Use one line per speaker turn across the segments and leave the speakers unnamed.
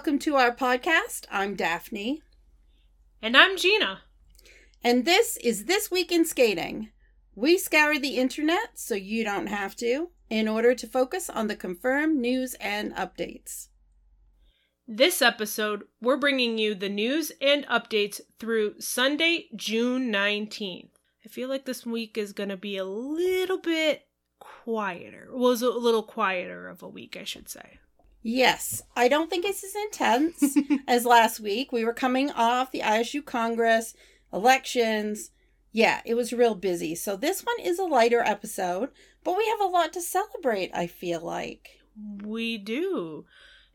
welcome to our podcast. I'm Daphne.
And I'm Gina.
And this is This Week in Skating. We scour the internet so you don't have to in order to focus on the confirmed news and updates.
This episode, we're bringing you the news and updates through Sunday, June 19th. I feel like this week is going to be a little bit quieter. Well, it's a little quieter of a week, I should say.
Yes, I don't think it's as intense as last week. We were coming off the ISU Congress, elections. Yeah, it was real busy. So this one is a lighter episode, but we have a lot to celebrate, I feel like.
We do.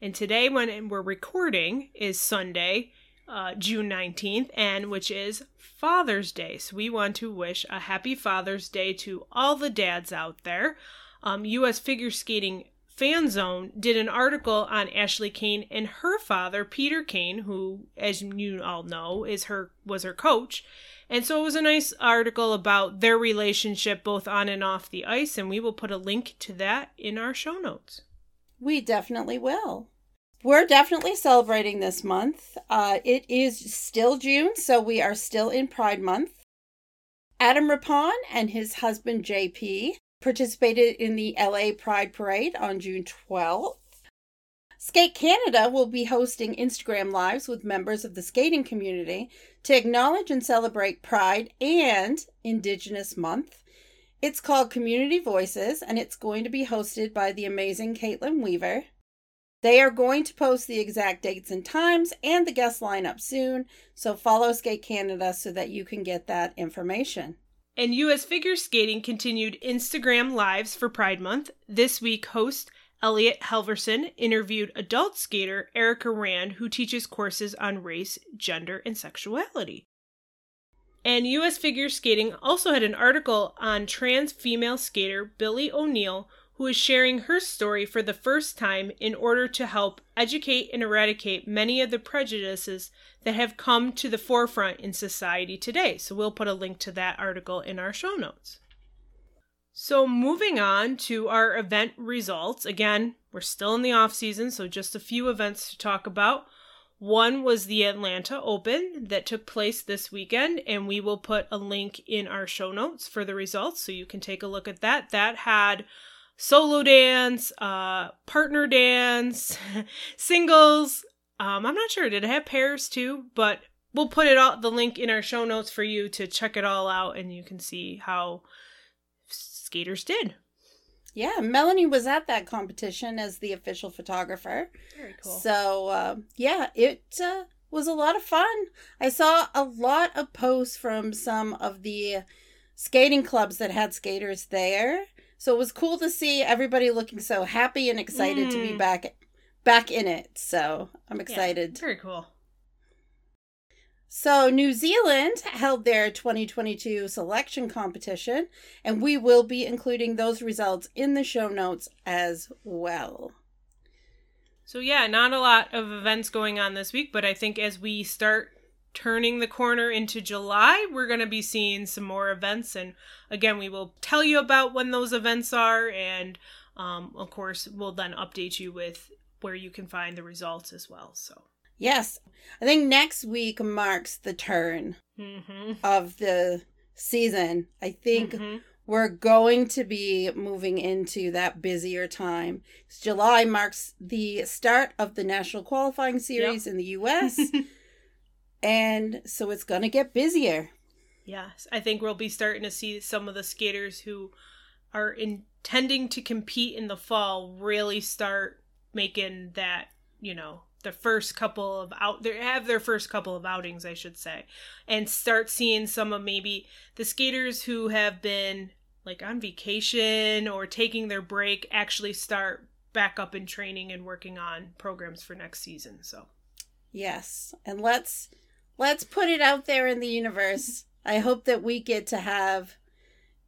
And today, when we're recording, is Sunday, uh, June 19th, and which is Father's Day. So we want to wish a happy Father's Day to all the dads out there. Um, U.S. Figure Skating Fan Zone did an article on Ashley Cain and her father, Peter Cain, who, as you all know, is her was her coach. And so it was a nice article about their relationship both on and off the ice, and we will put a link to that in our show notes.
We definitely will. We're definitely celebrating this month. Uh, it is still June, so we are still in Pride Month. Adam Rippon and his husband JP participated in the LA Pride Parade on June 12th. Skate Canada will be hosting Instagram Lives with members of the skating community to acknowledge and celebrate Pride and Indigenous Month. It's called Community Voices and it's going to be hosted by the amazing Kaitlyn Weaver. They are going to post the exact dates and times and the guest lineup soon, so follow Skate Canada so that you can get that information.
And U.S. Figure Skating continued Instagram Lives for Pride Month. This week, host Eliot Halverson interviewed adult skater Erica Rand, who teaches courses on race, gender, and sexuality. And U.S. Figure Skating also had an article on trans female skater Billie O'Neel, who is sharing her story for the first time in order to help educate and eradicate many of the prejudices that have come to the forefront in society today. So we'll put a link to that article in our show notes. So moving on to our event results. Again, we're still in the off season, so just a few events to talk about. One was the Atlanta Open that took place this weekend, and we will put a link in our show notes for the results so you can take a look at that. That had solo dance, uh, partner dance, singles. Um, I'm not sure. Did it have pairs too? But we'll put it all the link in our show notes for you to check it all out, and you can see how skaters did.
Yeah, Melanie was at that competition as the official photographer.
Very cool.
So uh, yeah, it uh, was a lot of fun. I saw a lot of posts from some of the skating clubs that had skaters there so it was cool to see everybody looking so happy and excited mm. to be mm. back back in it. So I'm excited.
Yeah, very cool.
So New Zealand held their 2022 selection competition, and we will be including those results in the show notes as well.
So yeah, not a lot of events going on this week, but I think as we start turning the corner into July, we're going to be seeing some more events. And again, we will tell you about when those events are. And um, of course, we'll then update you with where you can find the results as well. So,
yes, I think next week marks the turn mm-hmm. of the season. I think. Mm-hmm. We're going to be moving into that busier time. July marks the start of the national qualifying series yep. in the US. And so it's going to get busier.
Yes, I think we'll be starting to see some of the skaters who are intending to compete in the fall really start making that, you know, the first couple of out they have their first couple of outings, I should say, and start seeing some of maybe the skaters who have been like on vacation or taking their break actually start back up in training and working on programs for next season. So,
yes, and let's let's put it out there in the universe. I hope that we get to have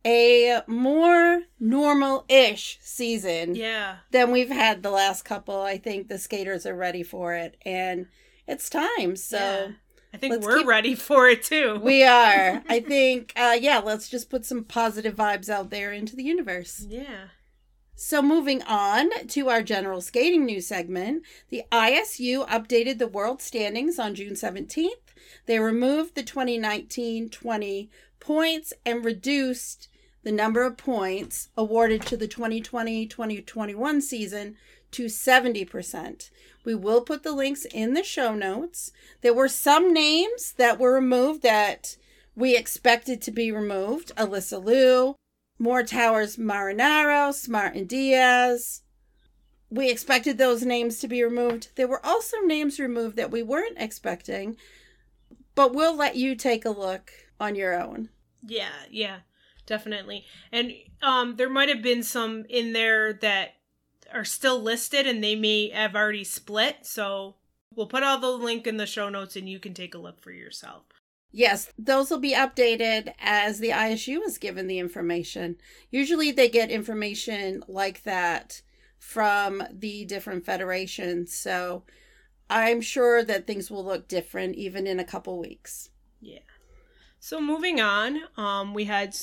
a more normal ish season
yeah.
than we've had the last couple. I think the skaters are ready for it and it's time. So yeah.
I think we're keep... ready for it too.
We are. I think uh yeah, let's just put some positive vibes out there into the universe.
Yeah.
So, moving on to our general skating news segment, the ISU updated the world standings on June 17th. They removed the 2019 20 points and reduced the number of points awarded to the 2020 2021 season to 70%. We will put the links in the show notes. There were some names that were removed that we expected to be removed Alysa Liu, Moore-Towers Marinaro, Smart and Diaz. We expected those names to be removed. There were also names removed that we weren't expecting, but we'll let you take a look on your own.
Yeah, yeah, definitely. And um there might have been some in there that are still listed and they may have already split, so we'll put all the link in the show notes and you can take a look for yourself.
Yes, those will be updated as the ISU is given the information. Usually they get information like that from the different federations. So I'm sure that things will look different even in a couple weeks.
Yeah. So moving on, um, we had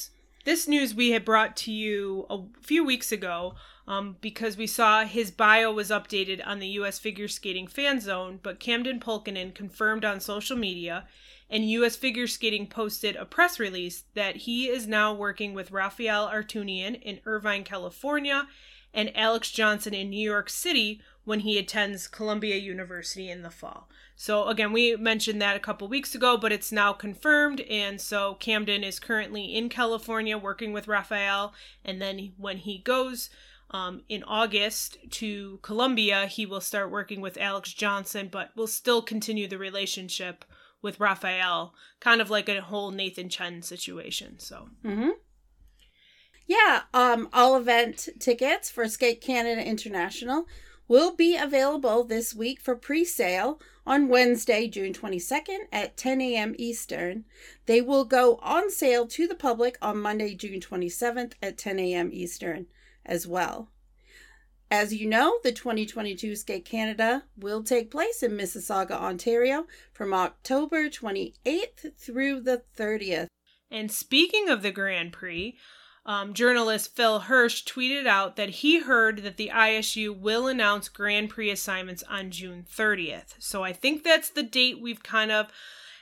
this news we had brought to you a few weeks ago um, because we saw his bio was updated on the U.S. Figure Skating Fan Zone, but Camden Pulkinen confirmed on social media and U.S. Figure Skating posted a press release that he is now working with Rafael Arutunian in Irvine, California, and Alex Johnson in New York City when he attends Columbia University in the fall. So, again, we mentioned that a couple weeks ago, but it's now confirmed. And so, Camden is currently in California working with Rafael. And then, when he goes um, in August to Columbia, he will start working with Alex Johnson, but will still continue the relationship with Rafael, kind of like a whole Nathan Chen situation. So,
mm-hmm. yeah, um, all event tickets for Skate Canada International will be available this week for pre-sale on Wednesday, June 22nd at 10 a.m. Eastern. They will go on sale to the public on Monday, June 27th at 10 a.m. Eastern as well. As you know, the 2022 Skate Canada will take place in Mississauga, Ontario from October 28th through the 30th.
And speaking of the Grand Prix, um, journalist Phil Hersh tweeted out that he heard that the ISU will announce Grand Prix assignments on June 30th. So I think that's the date we've kind of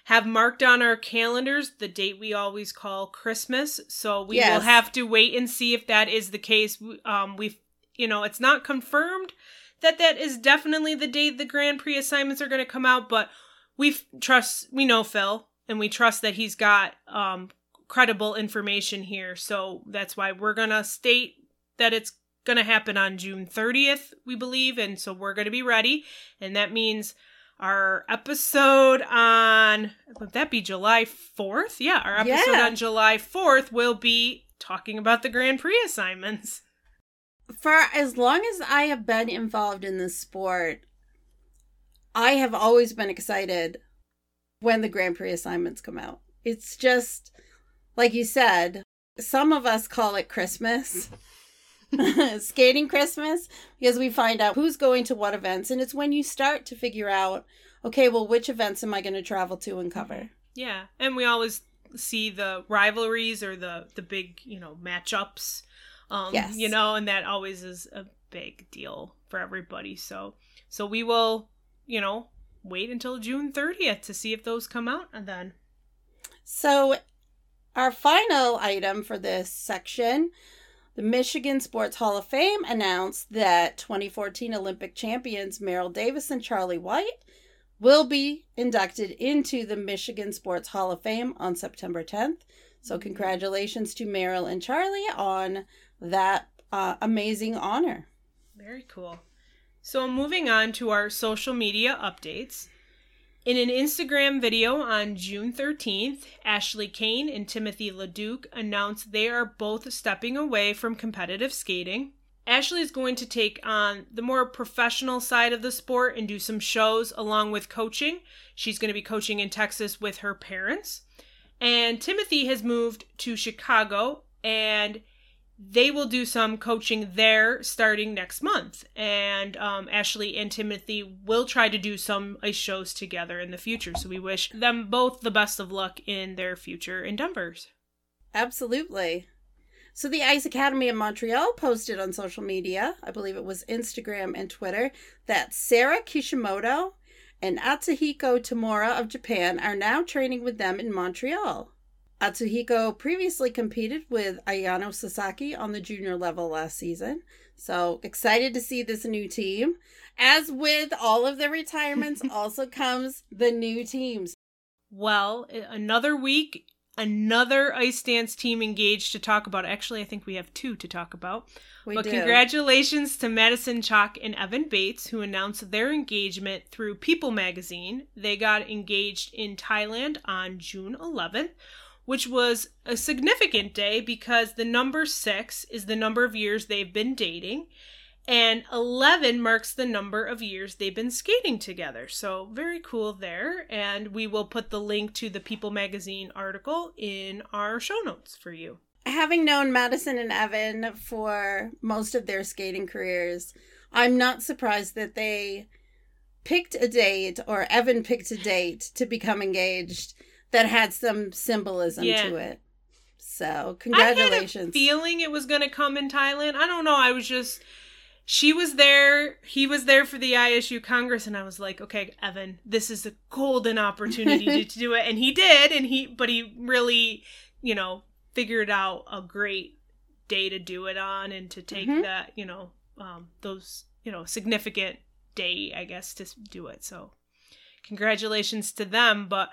have marked on our calendars, the date we always call Christmas. So we yes. will have to wait and see if that is the case. Um, we've you know, it's not confirmed that that is definitely the date the Grand Prix assignments are going to come out, but we trust, we know Phil, and we trust that he's got um, credible information here. So that's why we're going to state that it's going to happen on June 30th, we believe, and so we're going to be ready. And that means our episode on would that be July 4th? Yeah, our episode yeah. on July 4th will be talking about the Grand Prix assignments
for as long as I have been involved in this sport, I have always been excited when the Grand Prix assignments come out. It's just like you said, some of us call it Christmas. skating Christmas because we find out who's going to what events and it's when you start to figure out okay well which events am I going to travel to and cover.
Yeah. And we always see the rivalries or the the big, you know, matchups um, yes. You know, and that always is a big deal for everybody. So, so we will, you know, wait until June 30th to see if those come out and then.
So, our final item for this section the Michigan Sports Hall of Fame announced that 2014 Olympic champions Meryl Davis and Charlie White will be inducted into the Michigan Sports Hall of Fame on September 10th. So, mm-hmm. congratulations to Meryl and Charlie on that uh, amazing honor.
Very cool. So, moving on to our social media updates. In an Instagram video on June 13th, Ashley Cain and Timothy LeDuc announced they are both stepping away from competitive skating. Ashley is going to take on the more professional side of the sport and do some shows along with coaching. She's going to be coaching in Texas with her parents. And Timothy has moved to Chicago and they will do some coaching there starting next month. And um, Ashley and Timothy will try to do some ice shows together in the future. So we wish them both the best of luck in their future endeavors.
Absolutely. So the Ice Academy of Montreal posted on social media, I believe it was Instagram and Twitter, that Sarah Kishimoto and Atsuhiko Tamura of Japan are now training with them in Montreal. Atsuhiko previously competed with Ayano Sasaki on the junior level last season. So excited to see this new team. As with all of the retirements, also comes the new teams.
Well, another week, another ice dance team engaged to talk about. Actually, I think we have two to talk about. We but do. congratulations to Madison Chock and Evan Bates, who announced their engagement through People magazine. They got engaged in Thailand on June 11th which was a significant day because the number six is the number of years they've been dating, and 11 marks the number of years they've been skating together. So, very cool there. And we will put the link to the People magazine article in our show notes for you.
Having known Madison and Evan for most of their skating careers, I'm not surprised that they picked a date or Evan picked a date to become engaged that had some symbolism yeah. to it. So congratulations. I had a
feeling it was going to come in Thailand. I don't know. I was just she was there. He was there for the ISU Congress, and I was like, okay, Evan, this is a golden opportunity to, to do it, and he did. And he, but he really, you know, figured out a great day to do it on, and to take mm-hmm. that, you know, um, those, you know, significant day, I guess, to do it. So, congratulations to them. But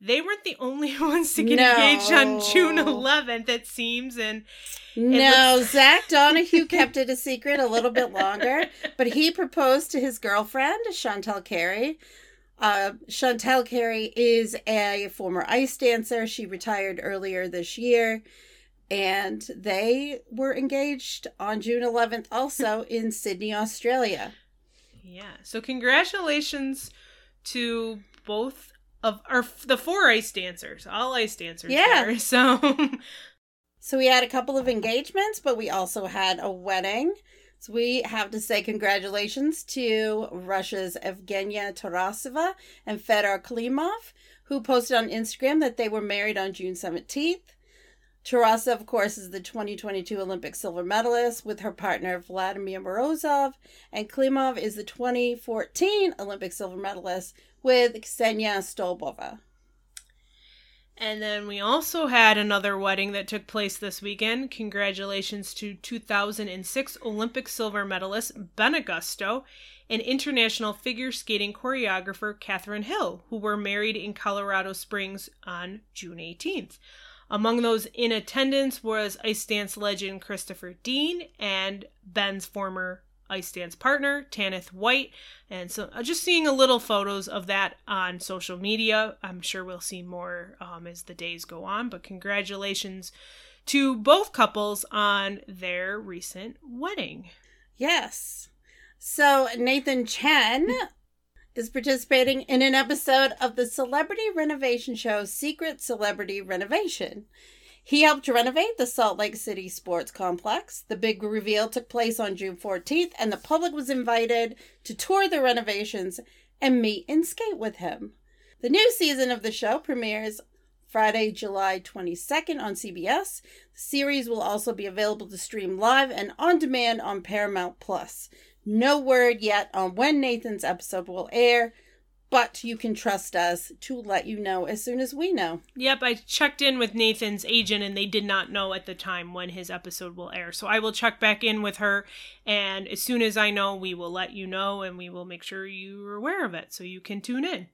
they weren't the only ones to get no. engaged on June 11th, it seems. And
no, looks- Zach Donohue kept it a secret a little bit longer, but he proposed to his girlfriend, Chantelle Kerry. Uh, Chantelle Kerry is a former ice dancer. She retired earlier this year, and they were engaged on June 11th, also in Sydney, Australia.
Yeah. So, congratulations to both of our the four ice dancers, all ice dancers. Yeah. There, so
so we had a couple of engagements, but we also had a wedding. So we have to say congratulations to Russia's Evgenia Tarasova and Fedor Klimov, who posted on Instagram that they were married on June 17th. Tarasova, of course, is the 2022 Olympic silver medalist with her partner Vladimir Morozov, and Klimov is the 2014 Olympic silver medalist with Ksenia Stolbova.
And then we also had another wedding that took place this weekend. Congratulations to 2006 Olympic silver medalist Ben Agosto and international figure skating choreographer Catherine Hill, who were married in Colorado Springs on June 18th. Among those in attendance was ice dance legend Christopher Dean and Ben's former ice dance partner, Tanith White. And so uh, just seeing a little photos of that on social media. I'm sure we'll see more um, as the days go on, but congratulations to both couples on their recent wedding.
Yes. So Nathan Chen is participating in an episode of the celebrity renovation show Secret Celebrity Renovation. He helped renovate the Salt Lake City Sports Complex. The big reveal took place on June 14th, and the public was invited to tour the renovations and meet and skate with him. The new season of the show premieres Friday, July 22nd on CBS. The series will also be available to stream live and on demand on Paramount Plus. No word yet on when Nathan's episode will air, but you can trust us to let you know as soon as we know.
Yep, I checked in with Nathan's agent and they did not know at the time when his episode will air. So I will check back in with her and as soon as I know, we will let you know and we will make sure you're aware of it so you can tune in.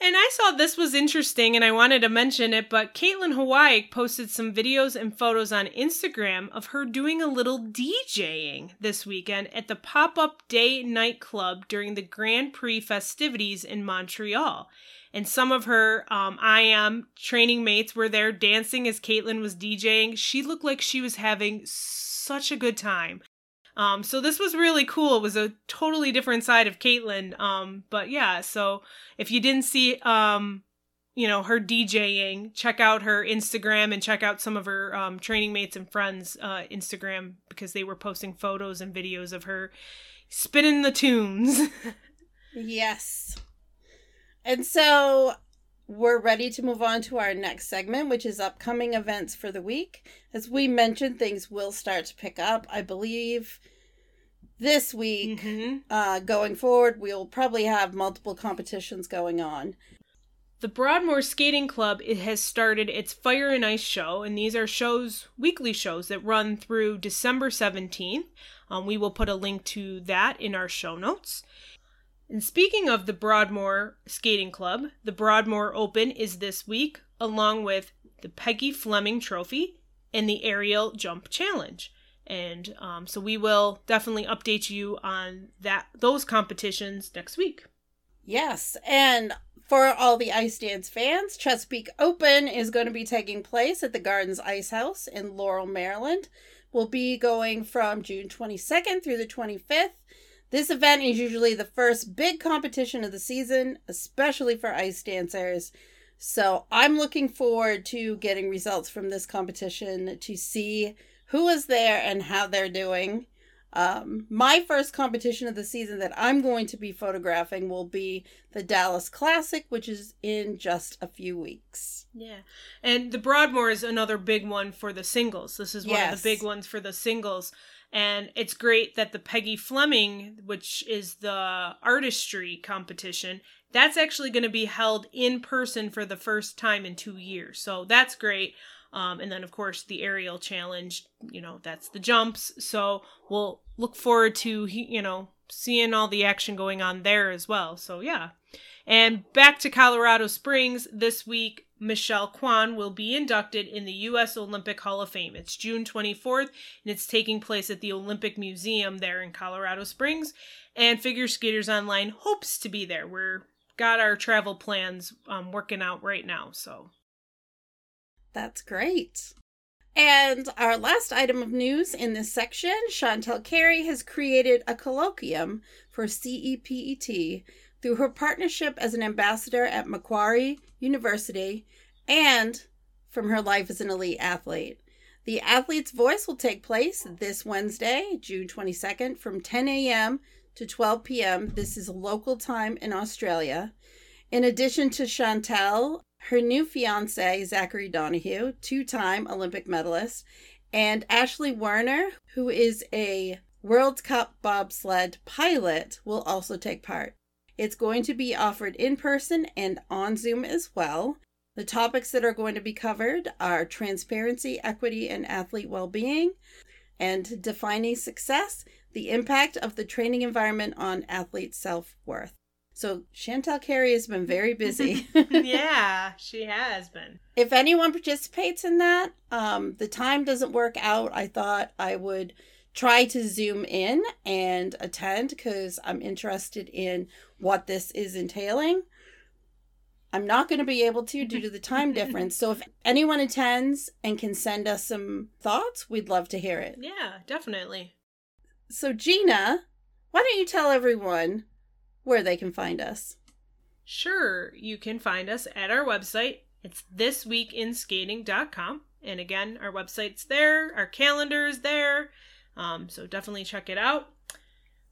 And I saw this was interesting and I wanted to mention it, but Kaitlyn Hawayek posted some videos and photos on Instagram of her doing a little DJing this weekend at the pop up day nightclub during the Grand Prix festivities in Montreal. And some of her um, IAM training mates were there dancing as Kaitlyn was DJing. She looked like she was having such a good time. Um, so this was really cool. It was a totally different side of Kaitlyn. Um, but yeah, so if you didn't see, um, you know, her DJing, check out her Instagram and check out some of her um, training mates and friends' uh, Instagram because they were posting photos and videos of her spinning the tunes.
yes. And so we're ready to move on to our next segment, which is upcoming events for the week. As we mentioned, things will start to pick up. I believe this week,
Mm-hmm.
uh, going forward, we'll probably have multiple competitions going on.
The Broadmoor Skating Club it has started its Fire and Ice show, and these are shows, weekly shows that run through December 17th. Um, we will put a link to that in our show notes. And speaking of the Broadmoor Skating Club, the Broadmoor Open is this week, along with the Peggy Fleming Trophy and the Aerial Jump Challenge. And um, so we will definitely update you on that those competitions next week.
Yes, and for all the ice dance fans, Chesapeake Open is going to be taking place at the Gardens Ice House in Laurel, Maryland. We'll be going from June 22nd through the 25th. This event is usually the first big competition of the season, especially for ice dancers. So I'm looking forward to getting results from this competition to see who is there and how they're doing. Um, my first competition of the season that I'm going to be photographing will be the Dallas Classic, which is in just a few weeks.
Yeah. And the Broadmoor is another big one for the singles. This is one of the big ones for the singles. And it's great that the Peggy Fleming, which is the artistry competition, that's actually going to be held in person for the first time in two years. So that's great. Um, and then, of course, the aerial challenge, you know, that's the jumps. So we'll look forward to, you know, seeing all the action going on there as well. So, yeah. And back to Colorado Springs this week, Michelle Kwan will be inducted in the U.S. Olympic Hall of Fame. It's June 24th, and it's taking place at the Olympic Museum there in Colorado Springs. And Figure Skaters Online hopes to be there. We're got our travel plans um, working out right now. So
That's great. And our last item of news in this section Chantelle Kerry has created a colloquium for CEPET through her partnership as an ambassador at Macquarie University and from her life as an elite athlete. The athlete's voice will take place this Wednesday, June 22nd, from 10 a.m. to 12 p.m. This is local time in Australia. In addition to Chantelle, her new fiance, Zachary Donohue, two time Olympic medalist, and Ashley Werner, who is a World Cup bobsled pilot, will also take part. It's going to be offered in person and on Zoom as well. The topics that are going to be covered are transparency, equity, and athlete well being, and defining success, the impact of the training environment on athlete self worth. So, Chantelle Kerry has been very busy.
yeah, she has been.
if anyone participates in that, um, the time doesn't work out. I thought I would try to zoom in and attend because I'm interested in what this is entailing. I'm not going to be able to due to the time difference. So if anyone attends and can send us some thoughts, we'd love to hear it.
Yeah, definitely.
So, Gina, why don't you tell everyone where they can find us?
Sure, you can find us at our website. It's thisweekinskating.com. And again, our website's there, our calendar is there. Um, so definitely check it out.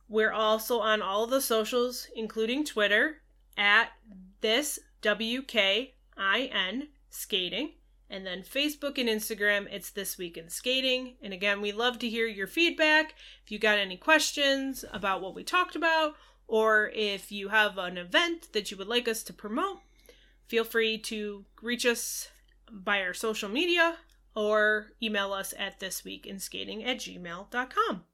We're also on all the socials, including Twitter, at this WKIN skating. And then Facebook and Instagram, it's This Week in Skating. And again, we love to hear your feedback. If you got any questions about what we talked about, or if you have an event that you would like us to promote, feel free to reach us by our social media or email us at thisweekinskating at gmail.com.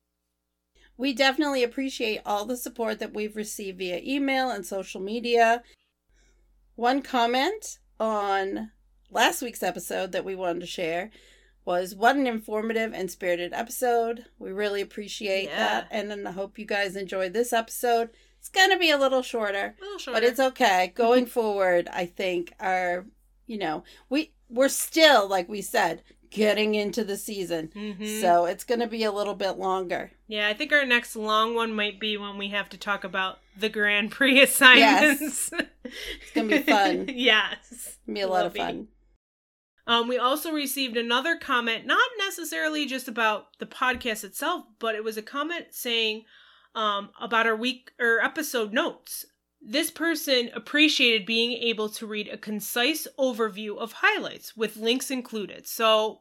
We definitely appreciate all the support that we've received via email and social media. One comment on last week's episode that we wanted to share was what an informative and spirited episode. We really appreciate
Yeah.
that. And then I hope you guys enjoyed this episode. It's going to be a little shorter,
A little shorter.
but it's okay. Going forward, I think our, you know, we we're still like we said, getting into the season.
Mhm.
So it's going to be a little bit longer.
Yeah, I think our next long one might be when we have to talk about the Grand Prix assignments. it's
gonna be fun.
yes.
It'll be a lot
Will
of
be.
fun.
Um, we also received another comment, not necessarily just about the podcast itself, but it was a comment saying um, about our week or episode notes. This person appreciated being able to read a concise overview of highlights with links included. So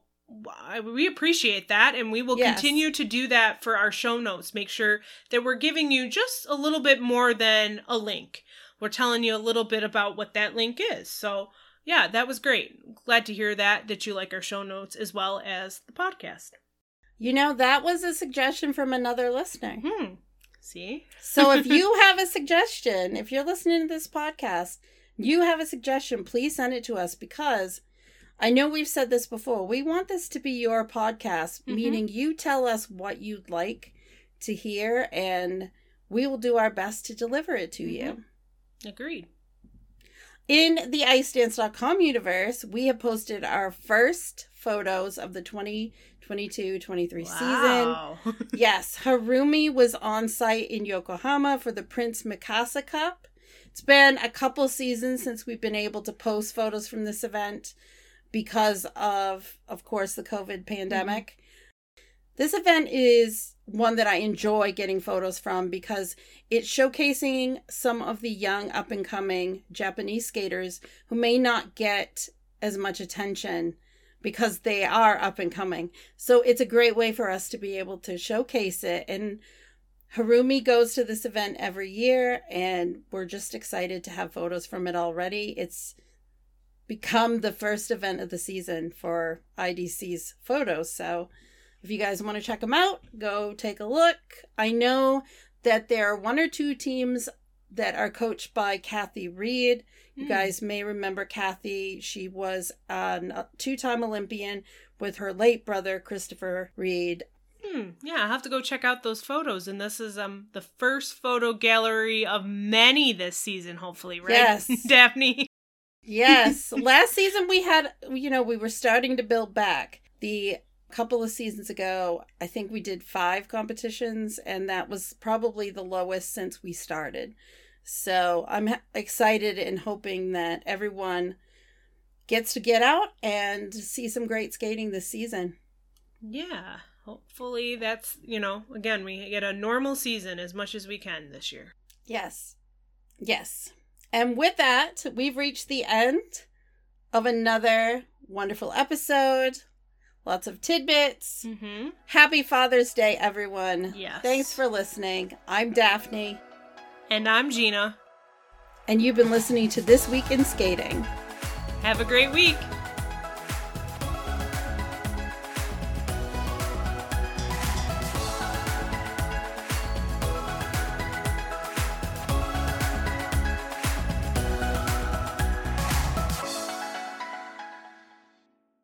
we appreciate that and we will yes. continue to do that for our show notes. Make sure that we're giving you just a little bit more than a link. We're telling you a little bit about what that link is. So, yeah, that was great. Glad to hear that that you like our show notes as well as the podcast.
You know, that was a suggestion from another listener.
Hmm. See?
so if you have a suggestion, if you're listening to this podcast, you have a suggestion, please send it to us because I know we've said this before. We want this to be your podcast, mm-hmm. meaning you tell us what you'd like to hear and we will do our best to deliver it to mm-hmm. you.
Agreed.
In the icedance.com universe, we have posted our first photos of the 20 22 23 wow. season. yes, Harumi was on site in Yokohama for the Prince Mikasa Cup. It's been a couple seasons since we've been able to post photos from this event because of, of course, the COVID pandemic. Mm-hmm. This event is one that I enjoy getting photos from because it's showcasing some of the young up and coming Japanese skaters who may not get as much attention because they are up and coming. So it's a great way for us to be able to showcase it. And Harumi goes to this event every year, and we're just excited to have photos from it already. It's become the first event of the season for IDC's photos. So if you guys want to check them out, go take a look. I know that there are one or two teams that are coached by Cathy Reed you mm. guys may remember Cathy. She was a two time Olympian with her late brother, Christopher Reed.
Hmm. Yeah, I have to go check out those photos. And this is um the first photo gallery of many this season, hopefully, right?
Yes.
Daphne.
yes. Last season we had, you know, we were starting to build back. The couple of seasons ago, I think we did five competitions, and that was probably the lowest since we started. So I'm excited and hoping that everyone gets to get out and see some great skating this season.
Yeah, hopefully that's, you know, again, we get a normal season as much as we can this year.
Yes. Yes. And with that, we've reached the end of another wonderful episode. Lots of tidbits.
Mm-hmm.
Happy Father's Day, everyone.
Yes.
Thanks for listening. I'm Daphne.
And I'm Gina.
And you've been listening to This Week in Skating.
Have a great week.